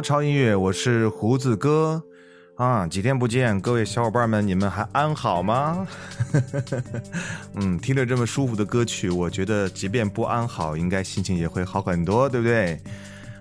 超音乐，我是胡子哥啊！几天不见，各位小伙伴们，你们还安好吗？嗯，听着这么舒服的歌曲，我觉得即便不安好，应该心情也会好很多，对不对？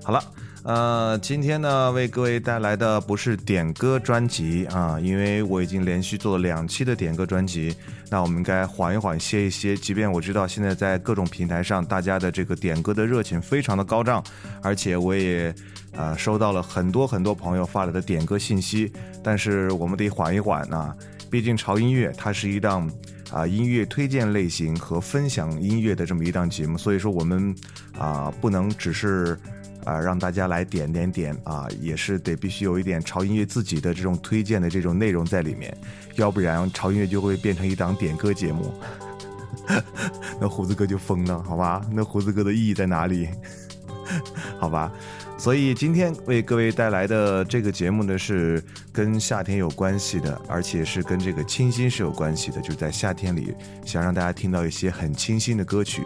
好了，呃，今天呢，为各位带来的不是点歌专辑啊，因为我已经连续做了两期的点歌专辑，那我们应该缓一缓，歇一歇。即便我知道现在在各种平台上，大家的这个点歌的热情非常的高涨，而且我也。啊，收到了很多很多朋友发来的点歌信息，但是我们得缓一缓啊，毕竟潮音乐它是一档啊音乐推荐类型和分享音乐的这么一档节目，所以说我们啊不能只是啊，让大家来点点点啊，也是得必须有一点潮音乐自己的这种推荐的这种内容在里面，要不然潮音乐就会变成一档点歌节目，那胡子哥就疯了，好吧？那胡子哥的意义在哪里？好吧？所以今天为各位带来的这个节目呢，是跟夏天有关系的，而且是跟这个清新是有关系的。就在夏天里，想让大家听到一些很清新的歌曲，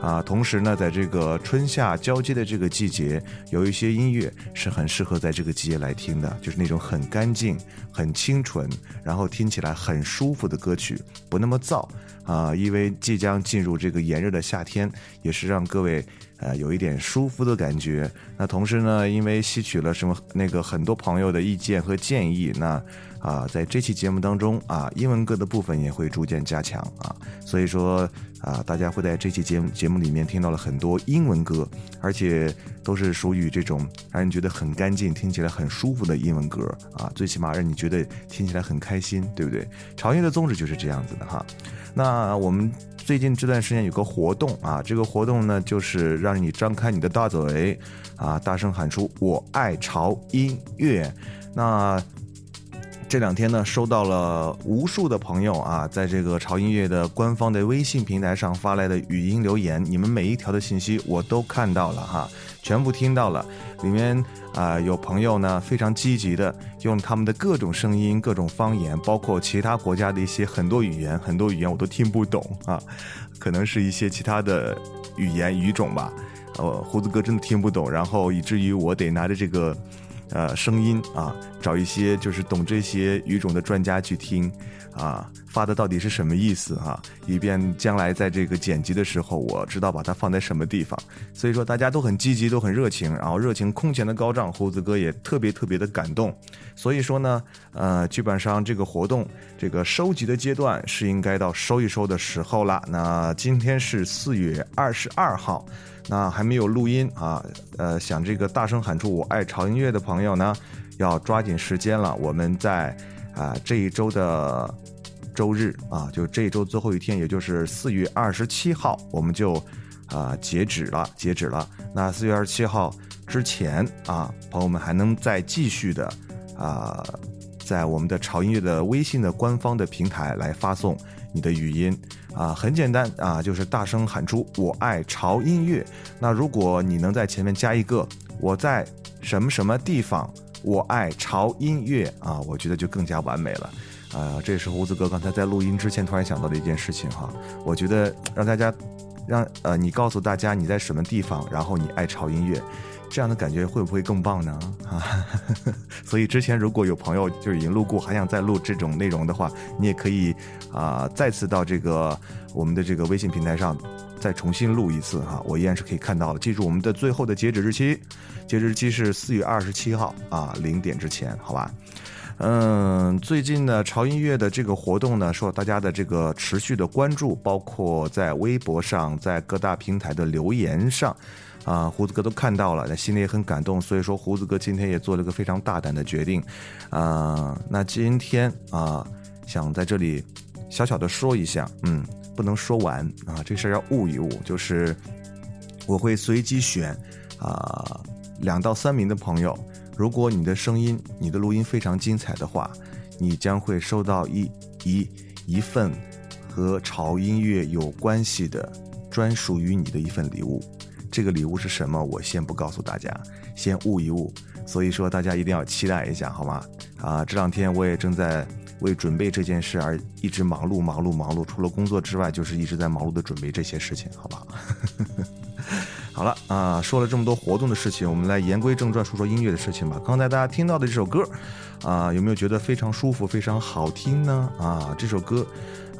啊，同时呢，在这个春夏交接的这个季节，有一些音乐是很适合在这个季节来听的，就是那种很干净、很清纯，然后听起来很舒服的歌曲，不那么燥啊。因为即将进入这个炎热的夏天，也是让各位。呃，有一点舒服的感觉。那同时呢，因为吸取了什么那个很多朋友的意见和建议，那啊，在这期节目当中啊，英文歌的部分也会逐渐加强啊。所以说啊，大家会在这期节目节目里面听到了很多英文歌，而且都是属于这种让人觉得很干净、听起来很舒服的英文歌啊。最起码让你觉得听起来很开心，对不对？潮音的宗旨就是这样子的哈。那我们。最近这段时间有个活动啊，这个活动呢就是让你张开你的大嘴，啊，大声喊出“我爱潮音乐”。那这两天呢，收到了无数的朋友啊，在这个潮音乐的官方的微信平台上发来的语音留言，你们每一条的信息我都看到了哈，全部听到了。里面啊，有朋友呢非常积极的用他们的各种声音、各种方言，包括其他国家的一些很多语言，很多语言我都听不懂啊，可能是一些其他的语言语种吧。呃，胡子哥真的听不懂，然后以至于我得拿着这个。呃，声音啊，找一些就是懂这些语种的专家去听，啊，发的到底是什么意思哈，以便将来在这个剪辑的时候，我知道把它放在什么地方。所以说大家都很积极，都很热情，然后热情空前的高涨，胡子哥也特别特别的感动。所以说呢，呃，基本上这个活动这个收集的阶段是应该到收一收的时候了。那今天是四月二十二号。那还没有录音啊，呃，想这个大声喊出“我爱潮音乐”的朋友呢，要抓紧时间了。我们在啊这一周的周日啊，就这一周最后一天，也就是四月二十七号，我们就啊截止了，截止了。那四月二十七号之前啊，朋友们还能再继续的啊，在我们的潮音乐的微信的官方的平台来发送你的语音。啊，很简单啊，就是大声喊出“我爱潮音乐”。那如果你能在前面加一个“我在什么什么地方，我爱潮音乐”啊，我觉得就更加完美了。啊，这也是胡子哥刚才在录音之前突然想到的一件事情哈。我觉得让大家，让呃你告诉大家你在什么地方，然后你爱潮音乐。这样的感觉会不会更棒呢？啊，所以之前如果有朋友就已经录过，还想再录这种内容的话，你也可以啊再次到这个我们的这个微信平台上再重新录一次哈，我依然是可以看到的。记住我们的最后的截止日期，截止日期是四月二十七号啊零点之前，好吧？嗯，最近呢潮音乐的这个活动呢，受大家的这个持续的关注，包括在微博上，在各大平台的留言上。啊，胡子哥都看到了，那心里也很感动，所以说胡子哥今天也做了个非常大胆的决定，啊，那今天啊，想在这里小小的说一下，嗯，不能说完啊，这事儿要悟一悟，就是我会随机选啊两到三名的朋友，如果你的声音、你的录音非常精彩的话，你将会收到一一一份和潮音乐有关系的专属于你的一份礼物。这个礼物是什么？我先不告诉大家，先悟一悟。所以说，大家一定要期待一下，好吗？啊，这两天我也正在为准备这件事而一直忙碌、忙碌、忙碌。除了工作之外，就是一直在忙碌的准备这些事情，好吧？好了啊，说了这么多活动的事情，我们来言归正传，说说音乐的事情吧。刚才大家听到的这首歌，啊，有没有觉得非常舒服、非常好听呢？啊，这首歌，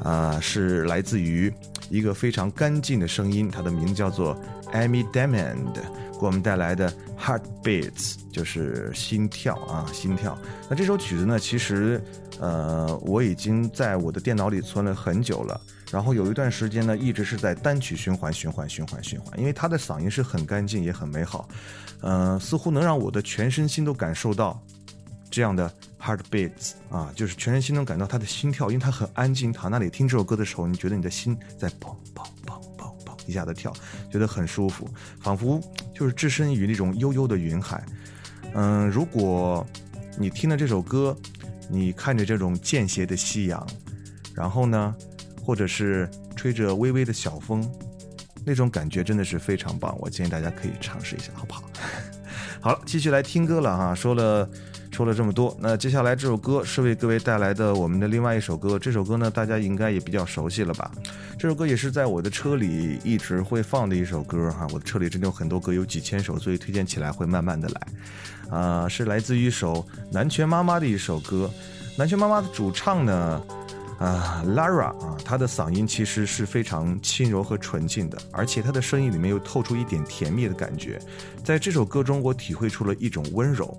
啊，是来自于一个非常干净的声音，它的名字叫做。Amy Diamond 给我们带来的 Heartbeats 就是心跳啊，心跳。那这首曲子呢，其实呃我已经在我的电脑里存了很久了。然后有一段时间呢，一直是在单曲循环、循环、循环、循环，因为他的嗓音是很干净，也很美好，嗯，似乎能让我的全身心都感受到这样的 Heartbeats 啊，就是全身心能感到他的心跳，因为他很安静。躺那里听这首歌的时候，你觉得你的心在砰砰砰砰砰，一下的跳，觉得很舒服，仿佛就是置身于那种悠悠的云海。嗯，如果你听了这首歌，你看着这种间歇的夕阳，然后呢，或者是吹着微微的小风，那种感觉真的是非常棒。我建议大家可以尝试一下，好不好？好了，继续来听歌了哈。说了说了这么多，那接下来这首歌是为各位带来的我们的另外一首歌。这首歌呢，大家应该也比较熟悉了吧？这首歌也是在我的车里一直会放的一首歌哈。我的车里真的有很多歌，有几千首，所以推荐起来会慢慢的来。啊，是来自于一首南拳妈妈的一首歌。南拳妈妈的主唱呢？啊，Lara 啊，她的嗓音其实是非常轻柔和纯净的，而且她的声音里面又透出一点甜蜜的感觉。在这首歌中，我体会出了一种温柔，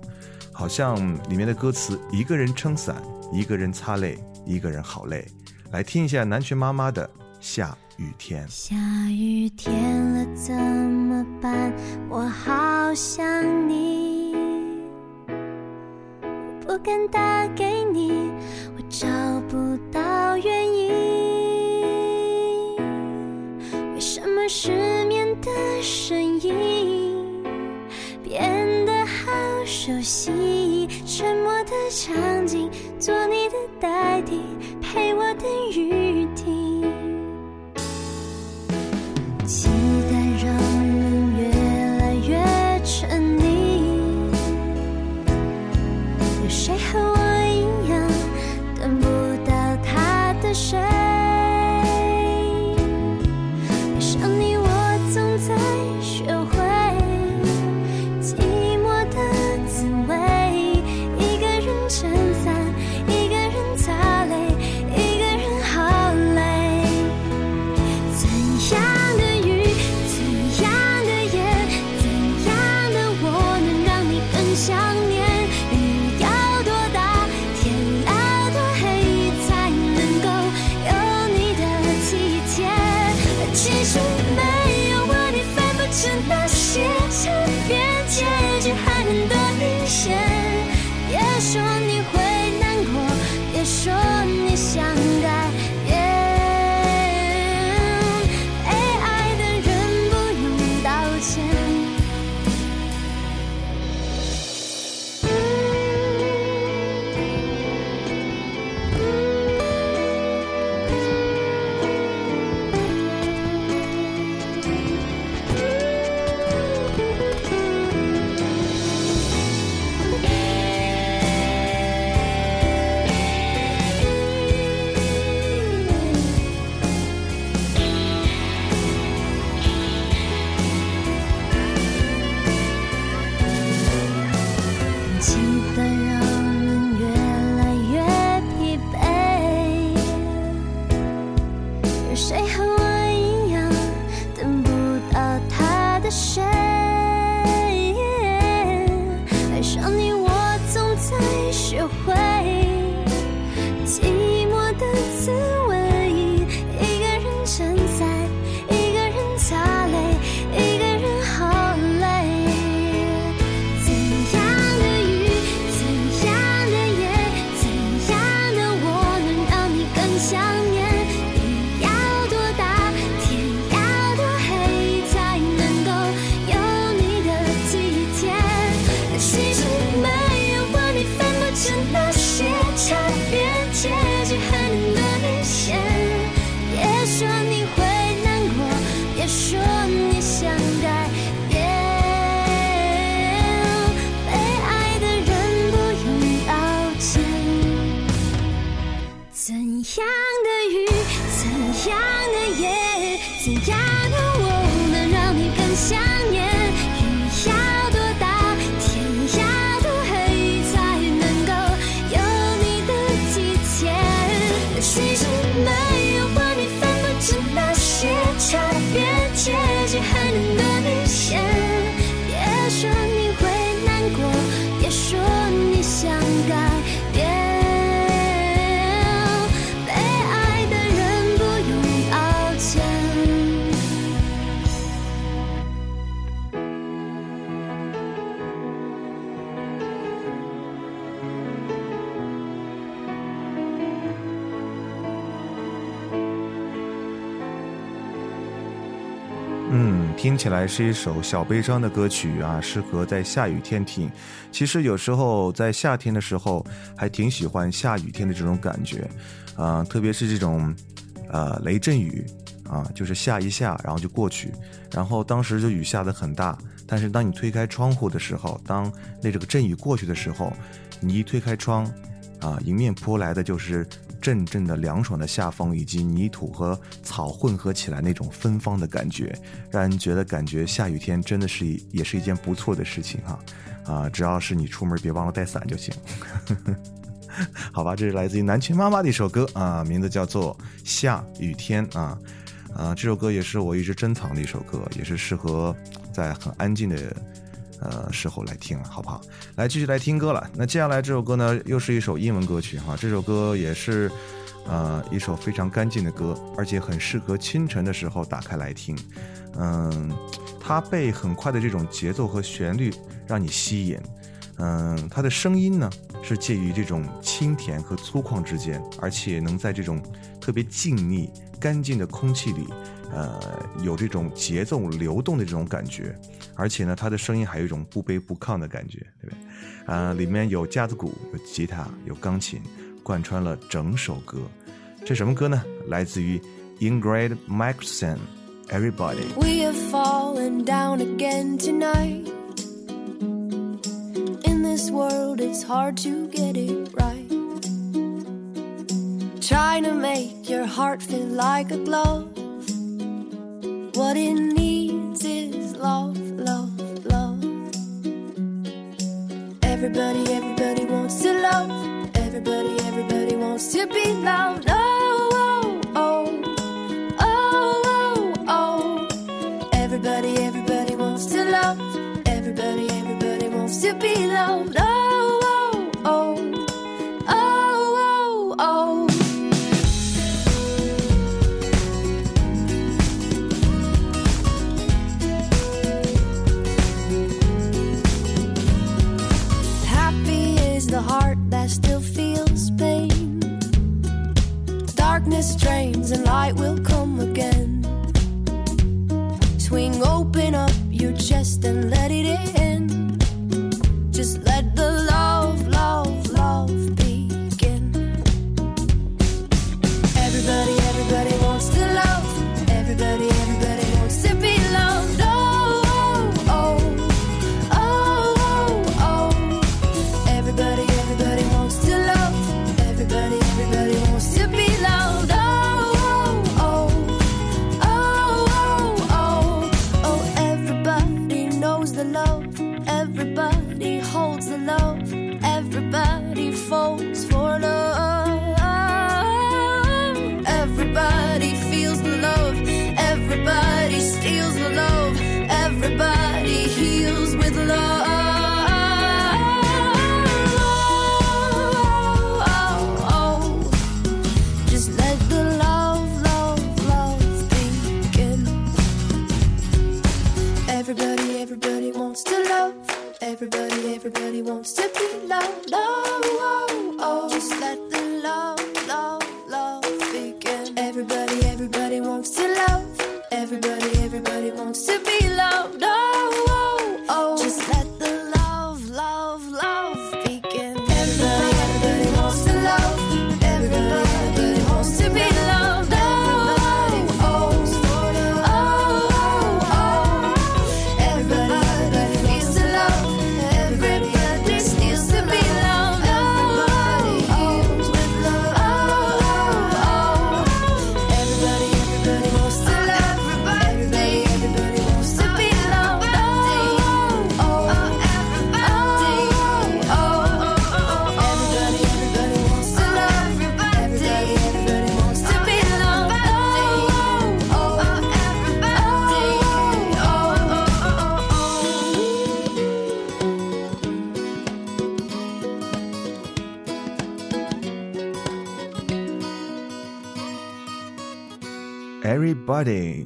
好像里面的歌词：一个人撑伞，一个人擦泪，一个人好累。来听一下南拳妈妈的《下雨天》。下雨天了怎么办？我好想你，不敢打给你，我找不到原因。为什么失眠的声音变熟悉？沉默的场景，做你的代替，陪我等雨停。听起来是一首小悲伤的歌曲啊，适合在下雨天听。其实有时候在夏天的时候，还挺喜欢下雨天的这种感觉，啊，特别是这种，呃，雷阵雨啊，就是下一下，然后就过去，然后当时就雨下的很大，但是当你推开窗户的时候，当那这个阵雨过去的时候，你一推开窗，啊，迎面扑来的就是阵阵的凉爽的夏风，以及泥土和草混合起来那种芬芳的感觉，让人觉得感觉下雨天真的是也是一件不错的事情哈，啊，只要是你出门别忘了带伞就行。好吧，这是来自于南拳妈妈的一首歌啊，名字叫做《下雨天》啊，啊，这首歌也是我一直珍藏的一首歌，也是适合在很安静的呃时候来听了，好不好？来继续来听歌了。那接下来这首歌呢，又是一首英文歌曲哈，这首歌也是呃一首非常干净的歌，而且很适合清晨的时候打开来听。嗯，它被很快的这种节奏和旋律让你吸引。嗯，它的声音呢是介于这种清甜和粗犷之间，而且能在这种特别静谧、干净的空气里，呃，有这种节奏流动的这种感觉。而且呢，它的声音还有一种不卑不亢的感觉，对不对？啊，里面有架子鼓、有吉他、有钢琴，贯穿了整首歌。这什么歌呢？来自于 Ingrid Michaelson，《Everybody》。We have fallen down again tonight. In this world, it's hard to get it right. Trying to make your heart feel like a glove. What it needs is love, love, love. Everybody, everybody wants to love. Everybody, everybody wants to be loved. Oh, oh, oh. Oh, oh, oh. Everybody, everybody wants to love. Everybody, everybody wants to be loved. Oh,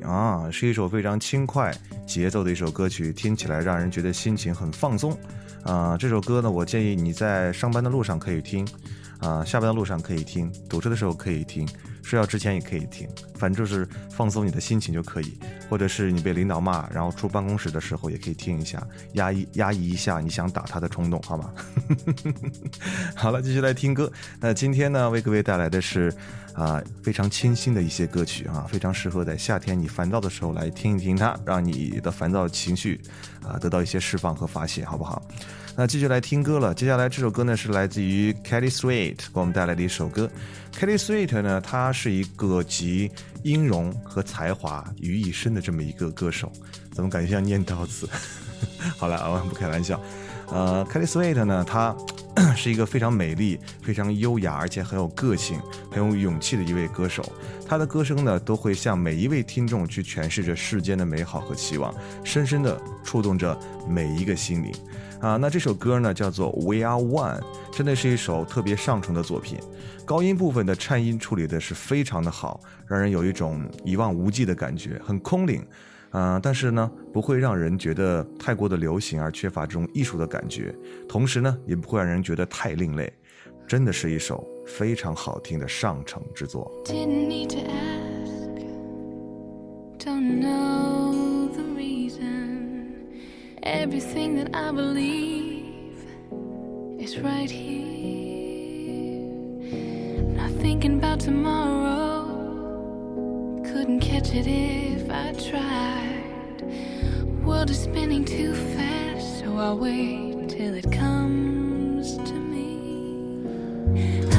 啊，是一首非常轻快节奏的一首歌曲，听起来让人觉得心情很放松。啊，这首歌呢，我建议你在上班的路上可以听，啊，下班的路上可以听，堵车的时候可以听，睡觉之前也可以听，反正就是放松你的心情就可以。或者是你被领导骂，然后出办公室的时候也可以听一下，压抑压抑一下你想打他的冲动，好吗？好了，继续来听歌。那今天呢，为各位带来的是啊非常清新的一些歌曲啊，非常适合在夏天你烦躁的时候来听一听它，让你的烦躁情绪啊得到一些释放和发泄，好不好？那继续来听歌了。接下来这首歌呢是来自于 Kelly Sweet 给我们带来的一首歌。Kelly Sweet 呢，他是一个集音容和才华于一身的这么一个歌手。怎么感觉像念叨词？好了，我不开玩笑。呃，Kelly Sweet 呢，她 是一个非常美丽、非常优雅，而且很有个性、很有勇气的一位歌手。她的歌声呢，都会向每一位听众去诠释着世间的美好和期望，深深的触动着每一个心灵。啊，那这首歌呢叫做《We Are One》，真的是一首特别上乘的作品。高音部分的颤音处理的是非常的好，让人有一种一望无际的感觉，很空灵。嗯，但是呢，不会让人觉得太过的流行而缺乏这种艺术的感觉，同时呢，也不会让人觉得太另类。真的是一首非常好听的上乘之作。don't know the reason. Everything that I believe is right here. Not thinking about tomorrow, couldn't catch it if I tried. World is spinning too fast, so I'll wait till it comes to me.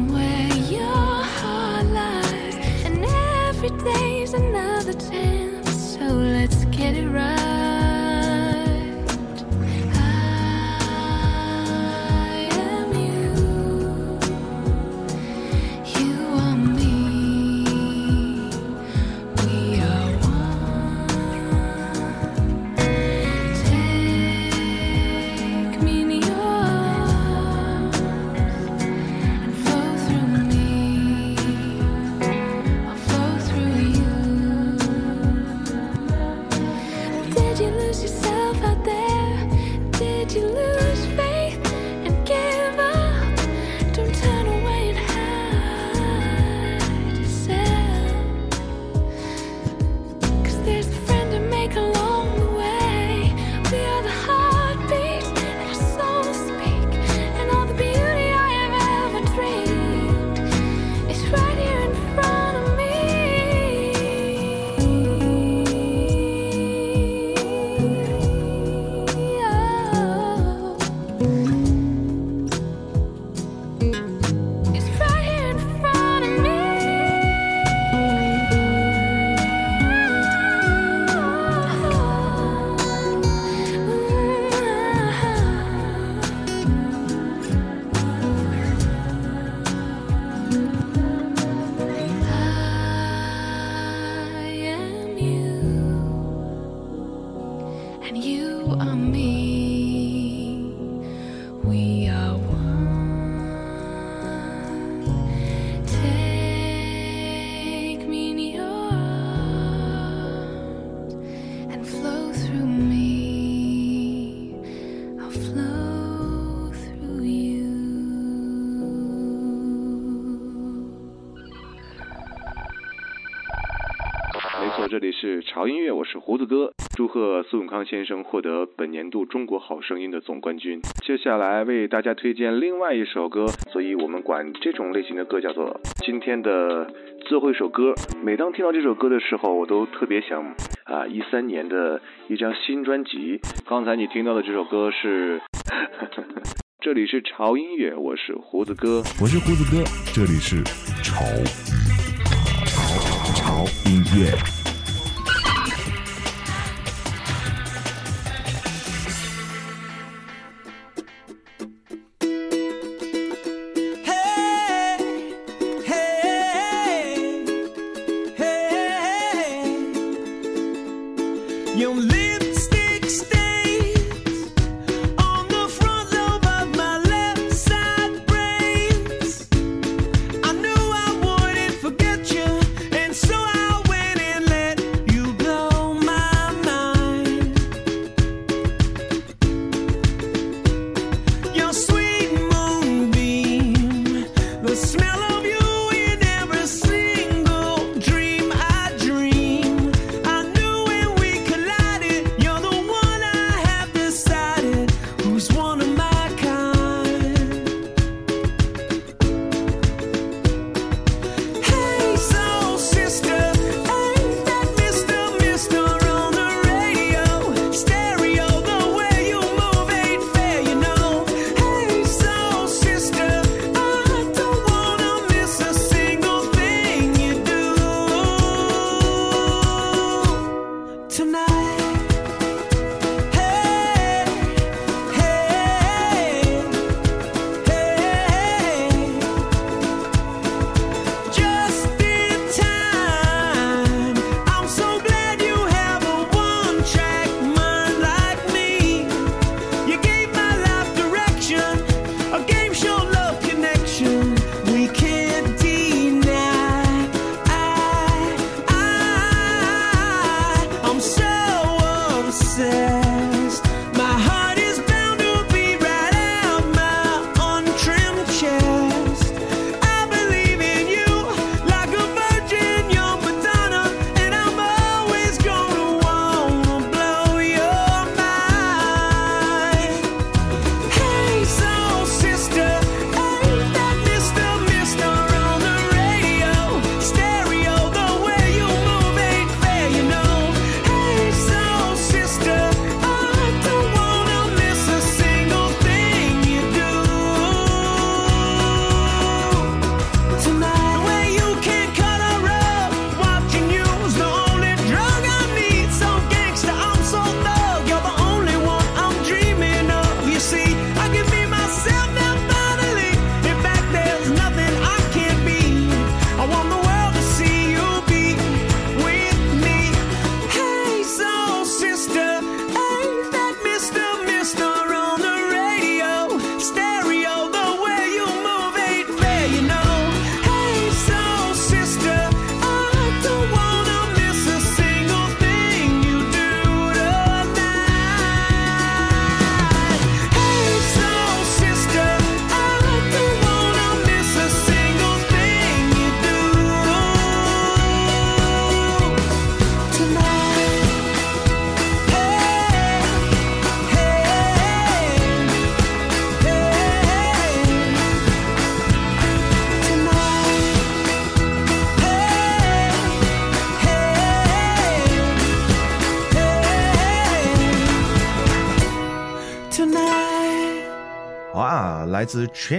what 没错这里是潮音乐，我是胡子哥。贺苏永康先生获得本年度中国好声音的总冠军。接下来为大家推荐另外一首歌，所以我们管这种类型的歌叫做今天的最后一首歌。每当听到这首歌的时候，我都特别想啊，一三年的一张新专辑。刚才你听到的这首歌是，这里是潮音乐，我是胡子哥。我是胡子哥，这里是潮。潮音乐。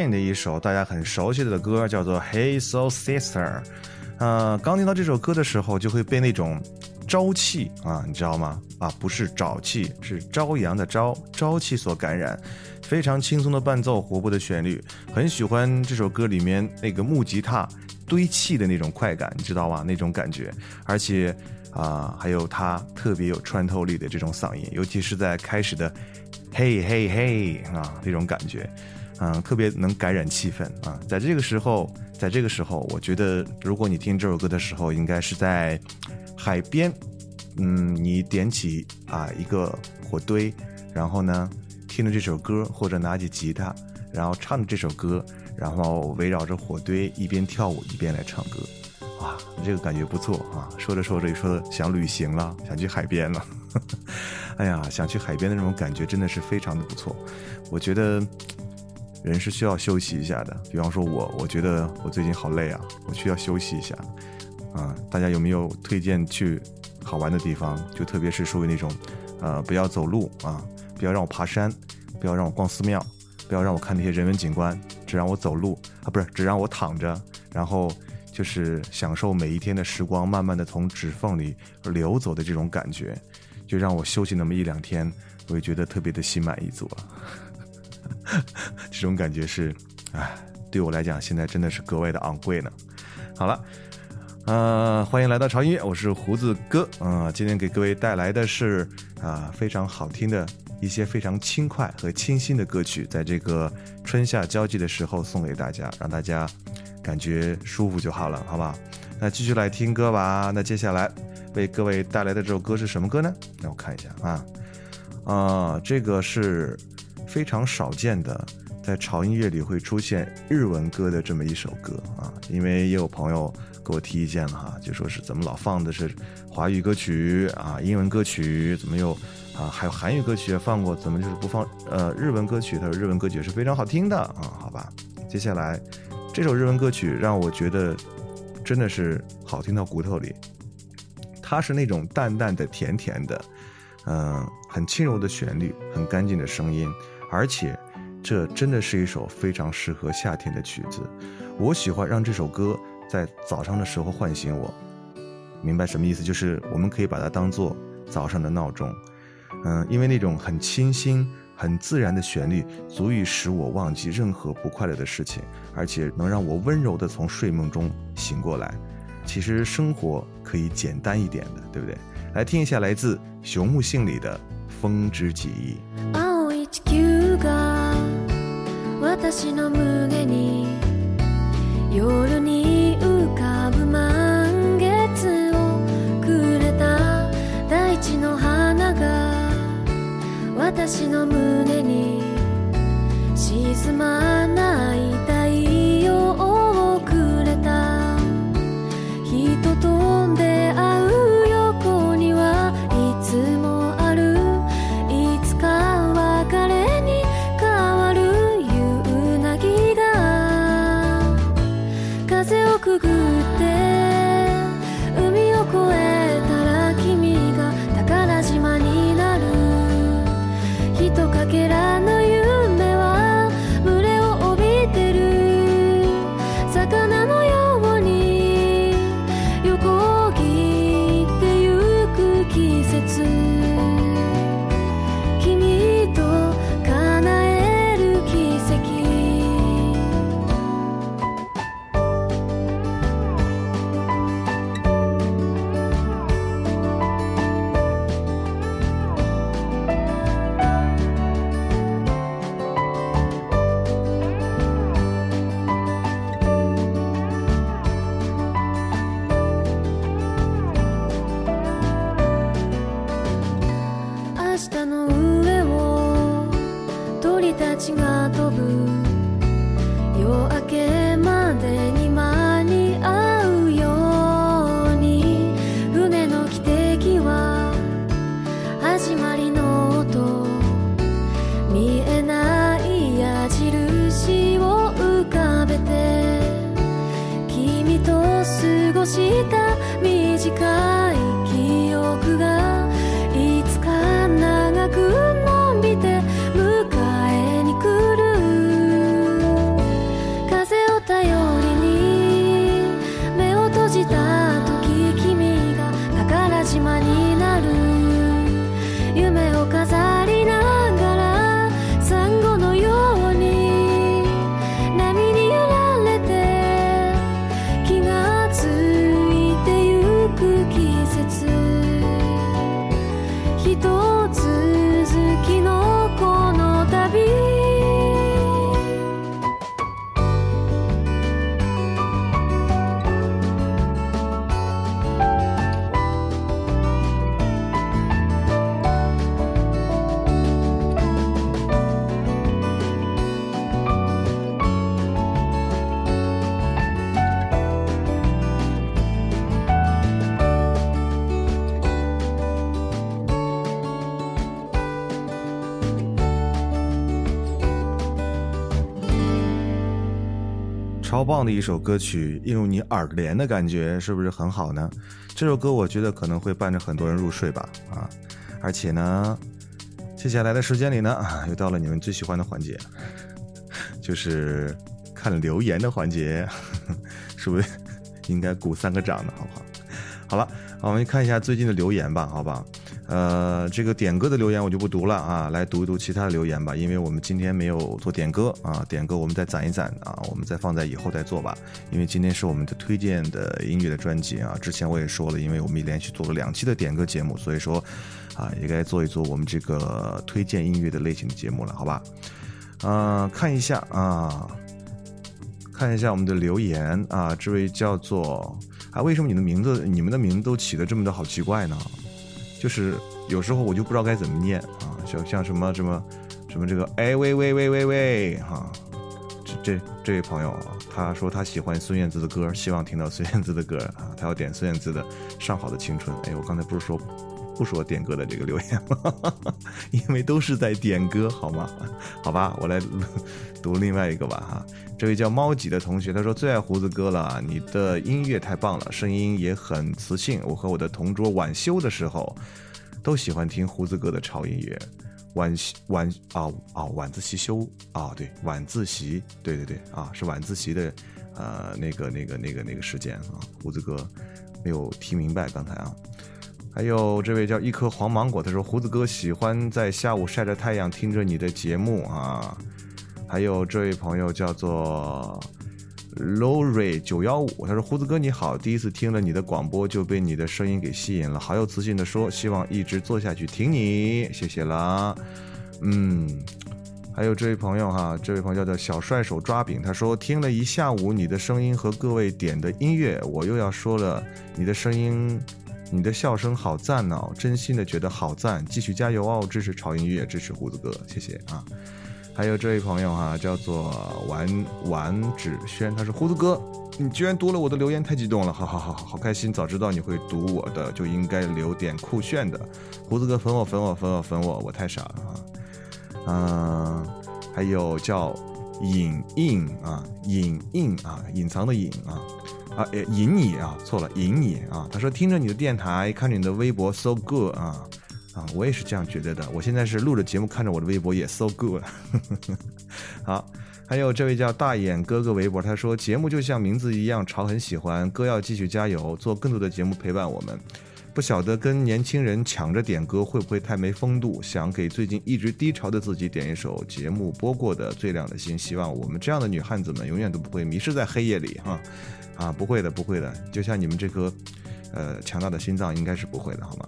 的一首大家很熟悉的歌，叫做《Hey Soul Sister》。呃，刚听到这首歌的时候，就会被那种朝气啊，你知道吗？啊，不是沼气，是朝阳的朝，朝气所感染。非常轻松的伴奏，活泼的旋律，很喜欢这首歌里面那个木吉他堆砌的那种快感，你知道吗？那种感觉，而且啊、还有他特别有穿透力的这种嗓音，尤其是在开始的嘿嘿嘿啊那种感觉，嗯、特别能感染气氛啊。在这个时候，在这个时候，我觉得如果你听这首歌的时候，应该是在海边，嗯，你点起啊一个火堆，然后呢听着这首歌，或者拿起吉他，然后唱着这首歌，然后围绕着火堆一边跳舞一边来唱歌。哇，这个感觉不错啊！说着说着，说想旅行了，想去海边了。哎呀，想去海边的那种感觉真的是非常的不错。我觉得人是需要休息一下的。比方说我，我觉得我最近好累啊，我需要休息一下。啊，大家有没有推荐去好玩的地方？就特别是属于那种，呃，不要走路啊，不要让我爬山，不要让我逛寺庙，不要让我看那些人文景观，只让我走路啊，不是，只让我躺着，然后就是享受每一天的时光慢慢的从指缝里流走的这种感觉，就让我休息那么一两天，我也觉得特别的心满意足啊。这种感觉是，哎，对我来讲现在真的是格外的昂贵呢。好了。呃，欢迎来到潮音乐，我是胡子哥。啊、今天给各位带来的是啊、非常好听的一些非常轻快和清新的歌曲，在这个春夏交际的时候送给大家，让大家感觉舒服就好了，好不好？那继续来听歌吧。那接下来为各位带来的这首歌是什么歌呢？让我看一下啊，啊、这个是非常少见的。在潮音乐里会出现日文歌的这么一首歌啊，因为也有朋友给我提意见了哈，就说是怎么老放的是华语歌曲啊，英文歌曲怎么又啊还有韩语歌曲也放过，怎么就是不放呃日文歌曲？他说日文歌曲是非常好听的啊，好吧。接下来这首日文歌曲让我觉得真的是好听到骨头里，它是那种淡淡的、甜甜的，嗯、很轻柔的旋律，很干净的声音，而且。这真的是一首非常适合夏天的曲子，我喜欢让这首歌在早上的时候唤醒我。明白什么意思？就是我们可以把它当做早上的闹钟，嗯，因为那种很清新、很自然的旋律，足以使我忘记任何不快乐的事情，而且能让我温柔的从睡梦中醒过来。其实生活可以简单一点的，对不对？来听一下来自熊木杏里的《风之记忆》。青い地球が私の胸に夜に浮かぶ満月をくれた大地の花が私の胸に沈まない太陽をくれた。人と超棒的一首歌曲，映入你耳帘的感觉是不是很好呢？这首歌我觉得可能会伴着很多人入睡吧，啊，而且呢，接下来的时间里呢，啊，又到了你们最喜欢的环节，就是看留言的环节，是不是应该鼓三个掌的，好不好？好了，我们看一下最近的留言吧，好吧？呃，这个点歌的留言我就不读了啊，来读一读其他的留言吧，因为我们今天没有做点歌啊，点歌我们再攒一攒啊，我们再放在以后再做吧，因为今天是我们的推荐的音乐的专辑啊，之前我也说了，因为我们连续做了两期的点歌节目，所以说啊，也该做一做我们这个推荐音乐的类型的节目了，好吧？嗯、看一下啊，看一下我们的留言啊，这位叫做啊，为什么你的名字你们的名字都起的这么的好奇怪呢？就是有时候我就不知道该怎么念啊，像像什么什么什么这个哎喂喂喂喂喂哈、这这这位朋友啊，他说他喜欢孙燕姿的歌，希望听到孙燕姿的歌啊，他要点孙燕姿的《上好的青春》。哎，我刚才不是说不说点歌的这个留言吗？因为都是在点歌，好吗？好吧，我来读另外一个吧哈。这位叫猫几的同学，他说最爱胡子哥了，你的音乐太棒了，声音也很磁性。我和我的同桌晚休的时候，都喜欢听胡子哥的潮音乐。晚习晚啊啊晚自习休啊对晚自习对对对啊是晚自习的呃那个那个那个那个时间啊胡子哥没有听明白刚才啊。还有这位叫一颗黄芒果，他说胡子哥喜欢在下午晒着太阳听着你的节目啊。还有这位朋友叫做 Lori 九幺五，他说胡子哥你好，第一次听了你的广播就被你的声音给吸引了，好有磁性的说，希望一直做下去听你，谢谢啦。嗯，还有这位朋友哈，这位朋友叫做小帅手抓饼，他说听了一下午你的声音和各位点的音乐，我又要说了，你的声音，你的笑声好赞哦，真心的觉得好赞，继续加油哦，支持潮音乐，支持胡子哥，谢谢啊。还有这位朋友哈、叫做丸丸芷轩，他说胡子哥，你居然读了我的留言，太激动了，好好好好好开心，早知道你会读我的，就应该留点酷炫的。胡子哥粉我粉我粉我粉我，我太傻了啊。嗯、还有叫隐印啊，隐印啊，隐藏的隐啊。啊，引你啊，错了，引你啊。他说听着你的电台，看着你的微博，so good 啊啊，我也是这样觉得的。我现在是录着节目，看着我的微博也 so good。好，还有这位叫大眼哥哥微博，他说节目就像名字一样，潮很喜欢，哥要继续加油，做更多的节目陪伴我们。不晓得跟年轻人抢着点歌会不会太没风度？想给最近一直低潮的自己点一首节目播过的《最亮的星》，希望我们这样的女汉子们永远都不会迷失在黑夜里哈。啊，不会的，不会的，就像你们这颗呃强大的心脏，应该是不会的，好吗？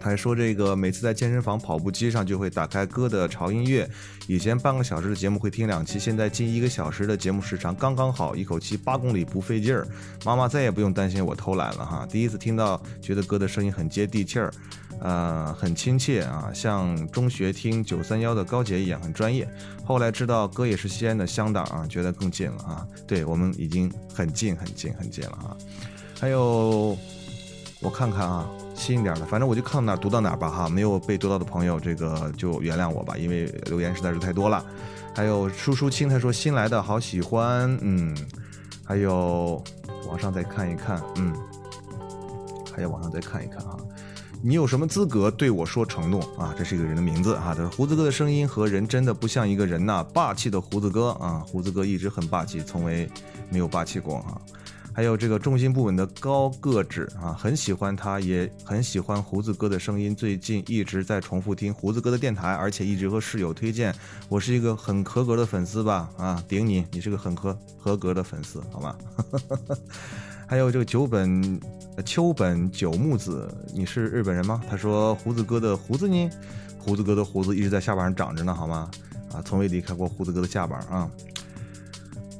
他还说这个每次在健身房跑步机上就会打开歌的潮音乐，以前半个小时的节目会听两期，现在近一个小时的节目时长刚刚好，一口气八公里不费劲儿。妈妈再也不用担心我偷懒了哈。第一次听到，觉得歌的声音很接地气儿，呃，很亲切啊，像中学听九三幺的高姐一样很专业。后来知道哥也是西安的乡党啊，觉得更近了啊。对我们已经很近很近很近了啊。还有，我看看啊，新一点的，反正我就看到哪读到哪吧哈。没有被读到的朋友，这个就原谅我吧，因为留言实在是太多了。还有舒舒清他说新来的好喜欢，嗯，还有往上再看一看，嗯，还要往上再看一看啊。你有什么资格对我说承诺啊？这是一个人的名字啊。他说胡子哥的声音和人真的不像一个人呐、霸气的胡子哥啊，胡子哥一直很霸气，从未没有霸气过啊。还有这个重心不稳的高个子啊，很喜欢他，也很喜欢胡子哥的声音。最近一直在重复听胡子哥的电台，而且一直和室友推荐。我是一个很合格的粉丝吧？啊，顶你，你是个很合合格的粉丝，好吗？还有这个九本秋本九木子，你是日本人吗？他说胡子哥的胡子呢？胡子哥的胡子一直在下巴上长着呢，好吗？啊，从未离开过胡子哥的下巴啊。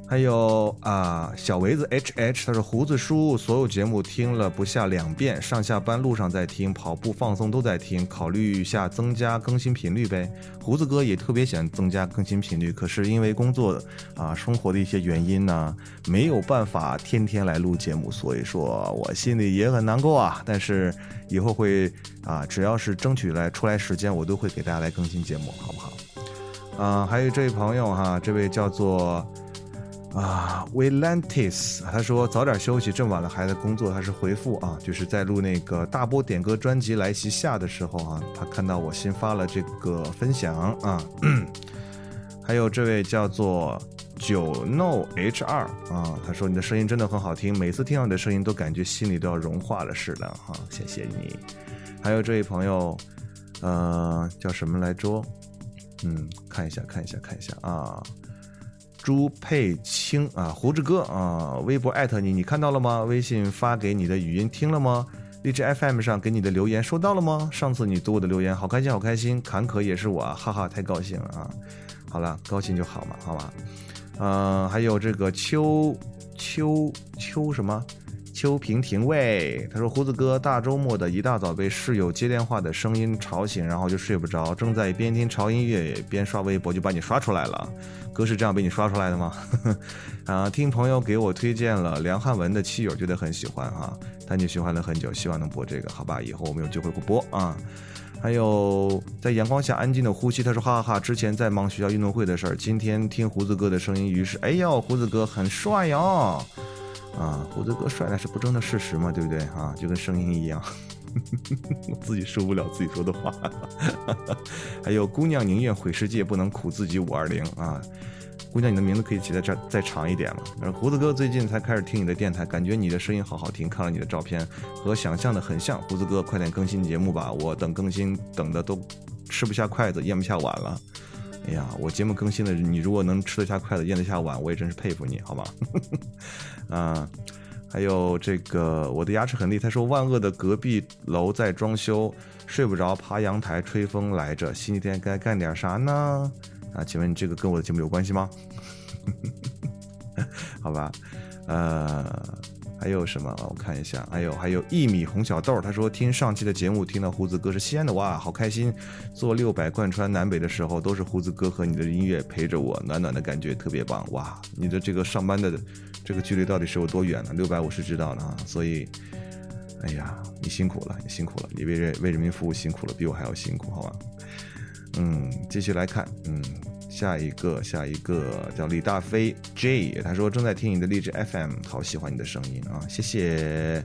还有啊，小维子 H H，他说胡子叔所有节目听了不下两遍，上下班路上在听，跑步放松都在听，考虑一下增加更新频率呗。胡子哥也特别想增加更新频率，可是因为工作啊生活的一些原因呢，没有办法天天来录节目，所以说我心里也很难过啊。但是以后会啊，只要是争取来出来时间，我都会给大家来更新节目，好不好？啊，还有这位朋友哈，这位叫做。啊 w e l a n t i s 他说早点休息，这么晚了还在工作。他是回复啊，就是在录那个大波点歌专辑来袭下的时候啊，他看到我新发了这个分享啊。还有这位叫做九 no H 二啊，他说你的声音真的很好听，每次听到你的声音都感觉心里都要融化了似的哈、谢谢你。还有这位朋友，呃，叫什么来着？嗯，看一下，看一下，看一下啊。朱佩清啊，胡子哥啊，微博艾特你，你看到了吗？微信发给你的语音听了吗？荔枝 FM 上给你的留言收到了吗？上次你读我的留言，好开心，好开心，坎坷也是我，哈哈，太高兴了啊！好了，高兴就好嘛，好吧？嗯、还有这个秋秋秋什么？秋萍婷喂，他说胡子哥大周末的一大早被室友接电话的声音吵醒，然后就睡不着，正在边听潮音乐边刷微博，就把你刷出来了。哥是这样被你刷出来的吗？啊，听朋友给我推荐了梁汉文的《妻友》，觉得很喜欢啊，但你循环了很久，希望能播这个，好吧？以后我们有机会会播啊。还有在阳光下安静的呼吸，他说哈哈哈，之前在忙学校运动会的事儿，今天听胡子哥的声音，于是哎呦，胡子哥很帅哟。啊，胡子哥帅那是不争的事实嘛，对不对啊？就跟声音一样，我自己受不了自己说的话。还有姑娘宁愿毁世界，不能苦自己五二零啊。姑娘，你的名字可以起在这儿再长一点吗？而胡子哥最近才开始听你的电台，感觉你的声音好好听，看了你的照片和想象的很像。胡子哥，快点更新节目吧，我等更新等的都吃不下筷子，咽不下碗了。哎呀，我节目更新的，你如果能吃得下筷子，咽得下碗，我也真是佩服你，好吗？啊，还有这个，我的牙齿很利。他说万恶的隔壁楼在装修，睡不着，爬阳台吹风来着。星期天该干点啥呢？啊，请问你这个跟我的节目有关系吗？好吧，呃，还有什么？我看一下，还有还有一米红小豆，他说听上期的节目，听到胡子哥是西安的，哇，好开心！做六百贯穿南北的时候，都是胡子哥和你的音乐陪着我，暖暖的感觉特别棒，哇！你的这个上班的这个距离到底是有多远呢？六百我是知道的啊，所以，哎呀，你辛苦了，你辛苦了，你为人为人民服务辛苦了，比我还要辛苦，好吧？嗯，继续来看，嗯，下一个，下一个叫李大飞 J，他说正在听你的励志 FM，好喜欢你的声音啊，谢谢。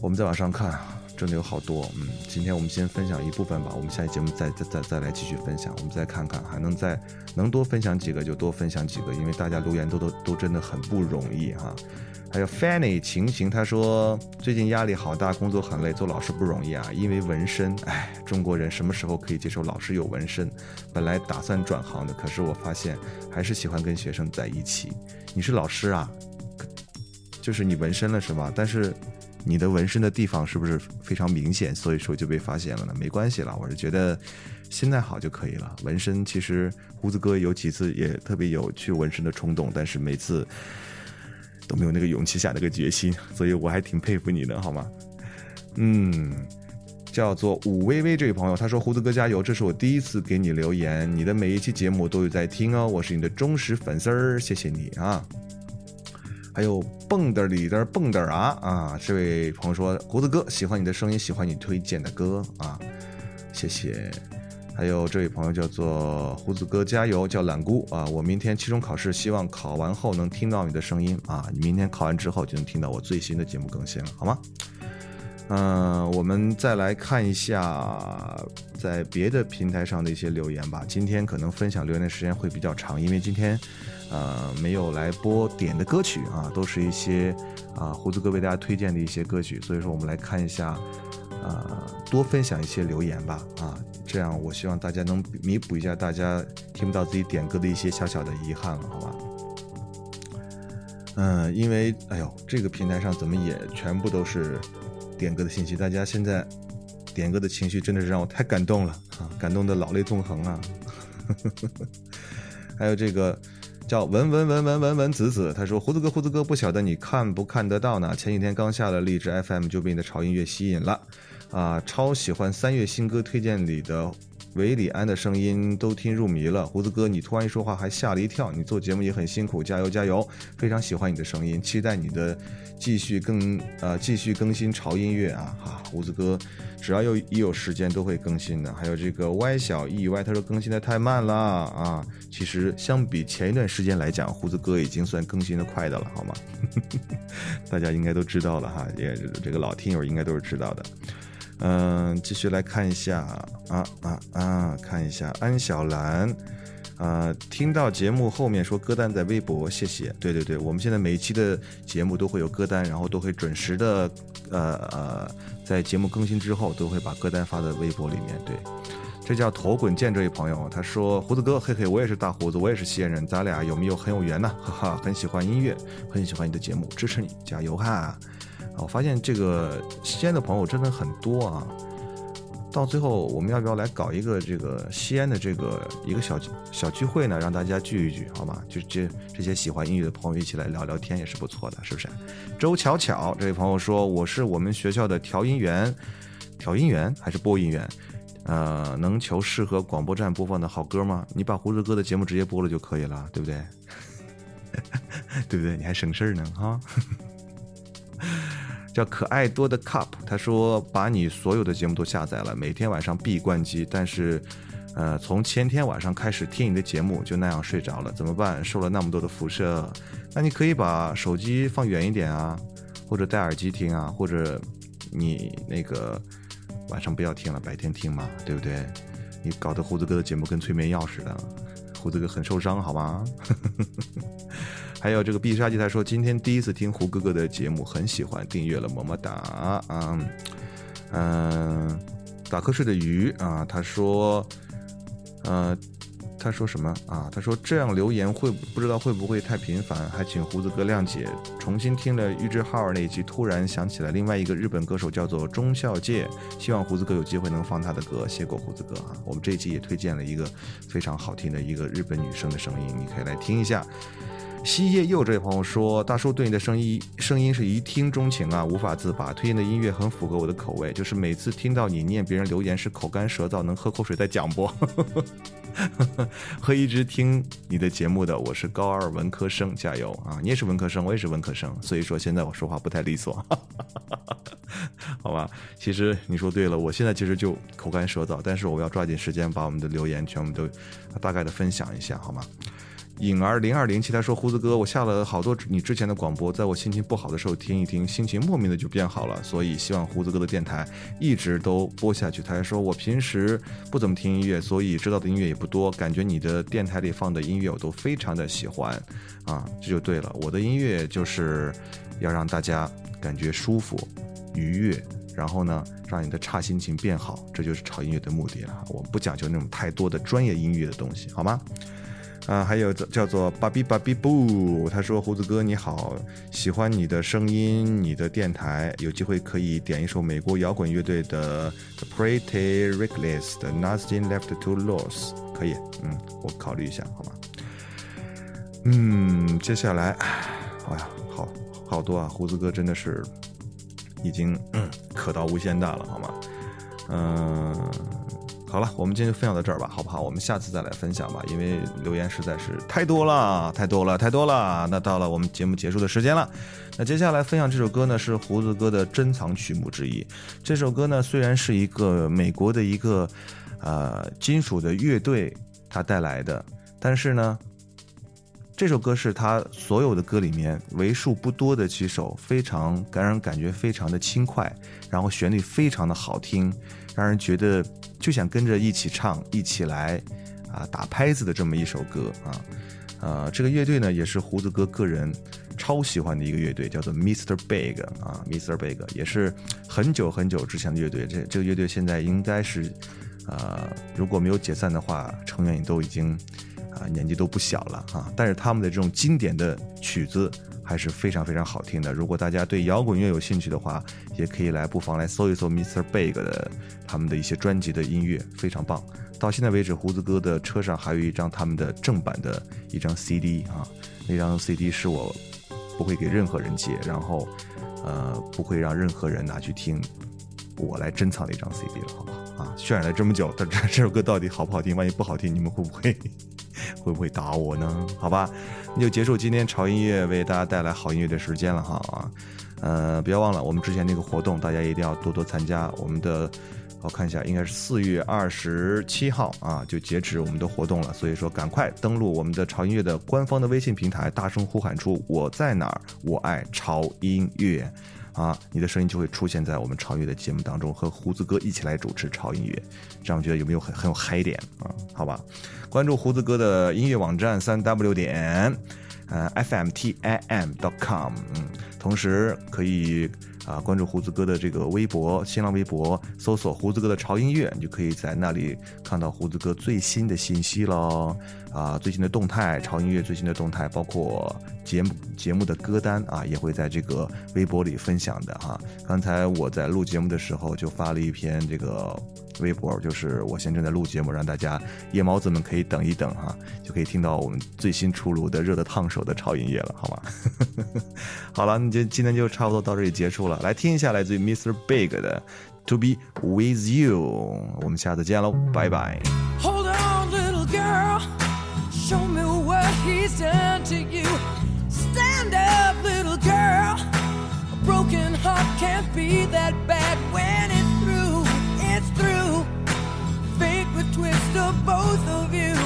我们再往上看，真的有好多，嗯，今天我们先分享一部分吧，我们下期节目再再再再来继续分享，我们再看看还能再能多分享几个就多分享几个，因为大家留言都都都真的很不容易哈、还有 Fanny 晴晴，她说最近压力好大，工作很累，做老师不容易啊，因为纹身。哎，中国人什么时候可以接受老师有纹身？本来打算转行的，可是我发现还是喜欢跟学生在一起。你是老师啊？就是你纹身了是吧？但是你的纹身的地方是不是非常明显？所以说就被发现了呢？没关系啦，我是觉得心态好就可以了。纹身其实胡子哥有几次也特别有去纹身的冲动，但是每次。都没有那个勇气下那个决心，所以我还挺佩服你的，好吗？嗯，叫做武微微这位朋友，他说：“胡子哥加油！这是我第一次给你留言，你的每一期节目都有在听哦，我是你的忠实粉丝儿，谢谢你啊。”还有蹦的里的蹦的啊啊，这位朋友说：“胡子哥喜欢你的声音，喜欢你推荐的歌啊，谢谢。”还有这位朋友叫做胡子哥加油，叫懒姑啊！我明天期中考试，希望考完后能听到你的声音啊！你明天考完之后就能听到我最新的节目更新了，好吗？嗯、我们再来看一下在别的平台上的一些留言吧。今天可能分享留言的时间会比较长，因为今天呃没有来播点的歌曲啊，都是一些啊胡子哥为大家推荐的一些歌曲，所以说我们来看一下。啊，多分享一些留言吧，啊，这样我希望大家能弥补一下大家听不到自己点歌的一些小小的遗憾了，好吧？嗯，因为哎呦，这个平台上怎么也全部都是点歌的信息，大家现在点歌的情绪真的是让我太感动了啊，感动的老泪纵横啊！还有这个叫文文文文文文子子，他说胡子哥胡子哥，不晓得你看不看得到呢？前几天刚下了荔枝 FM，就被你的潮音乐吸引了。啊，超喜欢三月新歌推荐里的韦礼安的声音，都听入迷了。胡子哥，你突然一说话还吓了一跳。你做节目也很辛苦，加油加油！非常喜欢你的声音，期待你的继续更呃继续更新潮音乐啊！哈，胡子哥，只要有一有时间都会更新的。还有这个 Y 小 E Y，他说更新的太慢了啊。其实相比前一段时间来讲，胡子哥已经算更新的快的了，好吗？大家应该都知道了哈，也这个老听友应该都是知道的。嗯，继续来看一下啊啊啊！看一下安小兰，呃，听到节目后面说歌单在微博，谢谢。对对对，我们现在每一期的节目都会有歌单，然后都会准时的，呃呃，在节目更新之后都会把歌单发在微博里面。对，这叫头滚剑这位朋友，他说胡子哥，嘿嘿，我也是大胡子，我也是西安人，咱俩有没有很有缘呢？哈哈，很喜欢音乐，很喜欢你的节目，支持你，加油哈！我发现这个西安的朋友真的很多啊。到最后，我们要不要来搞一个这个西安的这个一个小小聚会呢？让大家聚一聚，好吗？就这这些喜欢英语的朋友一起来聊聊天也是不错的，是不是？周巧巧这位朋友说：“我是我们学校的调音员，调音员还是播音员？呃，能求适合广播站播放的好歌吗？你把胡子哥的节目直接播了就可以了，对不对？对不对？你还省事儿呢，哈。”叫可爱多的 cup，他说把你所有的节目都下载了，每天晚上必关机，但是，呃，从前天晚上开始听你的节目，就那样睡着了，怎么办？受了那么多的辐射，那你可以把手机放远一点啊，或者戴耳机听啊，或者你那个晚上不要听了，白天听嘛，对不对？你搞得胡子哥的节目跟催眠药似的，胡子哥很受伤，好吗？还有这个必杀技，他说今天第一次听胡哥哥的节目，很喜欢，订阅了，么么哒啊，嗯，打瞌睡的鱼啊，他说，呃，他说什么啊？他说这样留言会不知道会不会太频繁，还请胡子哥谅解。重新听了玉置浩那一集，突然想起来另外一个日本歌手叫做中孝介，希望胡子哥有机会能放他的歌，谢过胡子哥啊。我们这一集也推荐了一个非常好听的一个日本女生的声音，你可以来听一下。西叶佑这位朋友说：“大叔对你的声音声音是一听钟情啊，无法自拔。推荐的音乐很符合我的口味，就是每次听到你念别人留言是口干舌燥，能喝口水再讲不？和一直听你的节目的，我是高二文科生，加油啊！你也是文科生，我也是文科生，所以说现在我说话不太利索，好吧？其实你说对了，我现在其实就口干舌燥，但是我要抓紧时间把我们的留言全部都大概的分享一下，好吗？”颖儿零二零七他说：“胡子哥，我下了好多你之前的广播，在我心情不好的时候听一听，心情莫名的就变好了。所以希望胡子哥的电台一直都播下去。”他还说：“我平时不怎么听音乐，所以知道的音乐也不多。感觉你的电台里放的音乐我都非常的喜欢，啊，这就对了。我的音乐就是要让大家感觉舒服、愉悦，然后呢，让你的差心情变好，这就是炒音乐的目的了。我们不讲究那种太多的专业音乐的东西，好吗？”啊，还有叫做芭比芭比布，他说胡子哥你好，喜欢你的声音，你的电台，有机会可以点一首美国摇滚乐队的 The Pretty Reckless 的 Nothing Left to Lose，可以，嗯，我考虑一下，好吗？嗯，接下来，哎呀，好好多啊，胡子哥真的是已经 可到无限大了，好吗？嗯。好了，我们今天就分享到这儿吧，好不好？我们下次再来分享吧，因为留言实在是太多了，太多了，太多了。那到了我们节目结束的时间了，那接下来分享这首歌呢，是胡子哥的珍藏曲目之一。这首歌呢，虽然是一个美国的一个呃金属的乐队他带来的，但是呢，这首歌是他所有的歌里面为数不多的几首非常感人感觉非常的轻快，然后旋律非常的好听，让人觉得。就想跟着一起唱，一起来，啊，打拍子的这么一首歌啊，呃，这个乐队呢也是胡子哥个人超喜欢的一个乐队，叫做 Mr. Big 啊，Mr. Big 也是很久很久之前的乐队。这这个乐队现在应该是，呃，如果没有解散的话，成员也都已经啊年纪都不小了啊。但是他们的这种经典的曲子还是非常非常好听的。如果大家对摇滚乐有兴趣的话，也可以来不妨来搜一搜 Mr. Big 的。他们的一些专辑的音乐非常棒，到现在为止，胡子哥的车上还有一张他们的正版的一张 CD 啊，那张 CD 是我不会给任何人借，然后呃不会让任何人拿去听，我来珍藏的一张 CD 了，好不好啊？渲染了这么久，但这这首歌到底好不好听？万一不好听，你们会不会 会不会打我呢？好吧，那就结束今天潮音乐为大家带来好音乐的时间了哈，呃，不要忘了我们之前那个活动，大家一定要多多参加我们的。我看一下，应该是四月二十七号啊，就截止我们的活动了。所以说，赶快登录我们的潮音乐的官方的微信平台，大声呼喊出“我在哪儿，我爱潮音乐”。啊，你的声音就会出现在我们潮音乐的节目当中，和胡子哥一起来主持潮音乐，这样觉得有没有很很有嗨点啊？好吧，关注胡子哥的音乐网站三 w 点呃 fmtim.com，嗯，同时可以啊关注胡子哥的这个微博、新浪微博，搜索胡子哥的潮音乐，你就可以在那里看到胡子哥最新的信息喽。啊，最新的动态，潮音乐最新的动态，包括节目节目的歌单啊，也会在这个微博里分享的哈。刚才我在录节目的时候就发了一篇这个微博，就是我现在正在录节目，让大家夜猫子们可以等一等哈，就可以听到我们最新出炉的热的烫手的潮音乐了，好吗？好了，那就今天就差不多到这里结束了，来听一下来自于 Mr. Big 的 To Be With You，我们下次见喽，拜拜。Hold on, little girl. Show me what he's done to you. Stand up, little girl. A broken heart can't be that bad when it twist of both of you.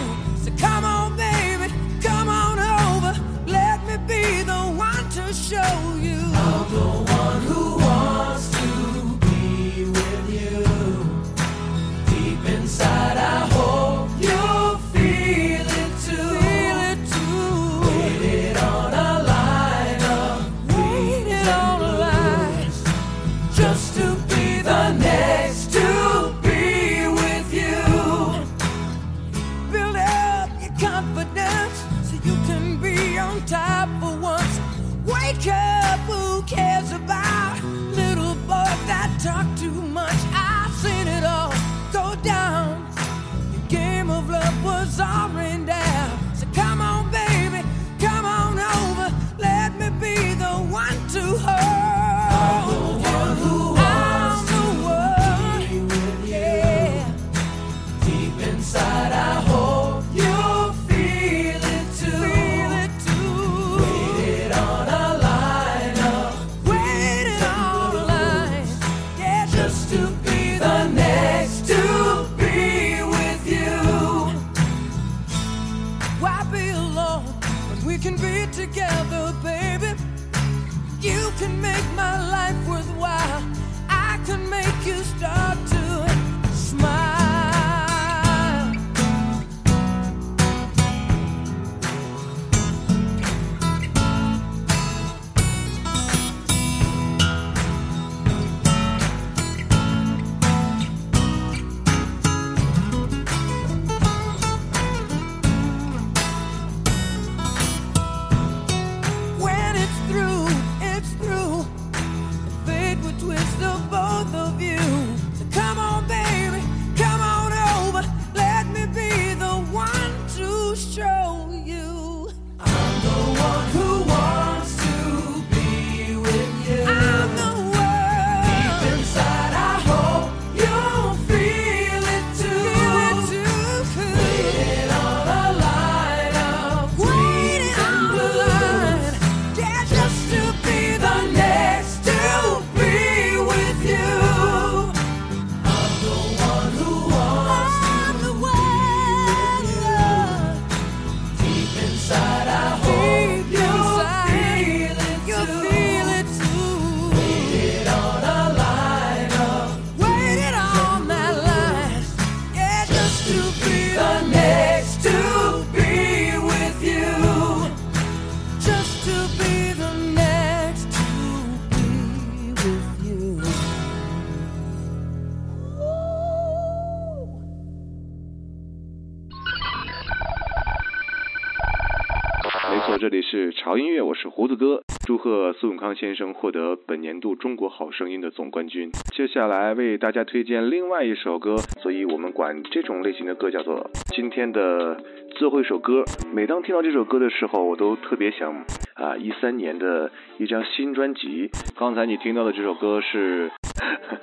康先生获得本年度中国好声音的总冠军。接下来为大家推荐另外一首歌，所以我们管这种类型的歌叫做今天的最后一首歌。每当听到这首歌的时候，我都特别想啊，一三年的一张新专辑。刚才你听到的这首歌是，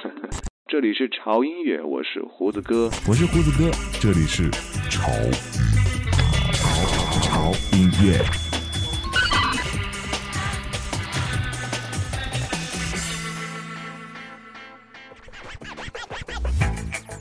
这里是潮音乐，我是胡子哥。我是胡子哥，这里是潮潮潮音乐。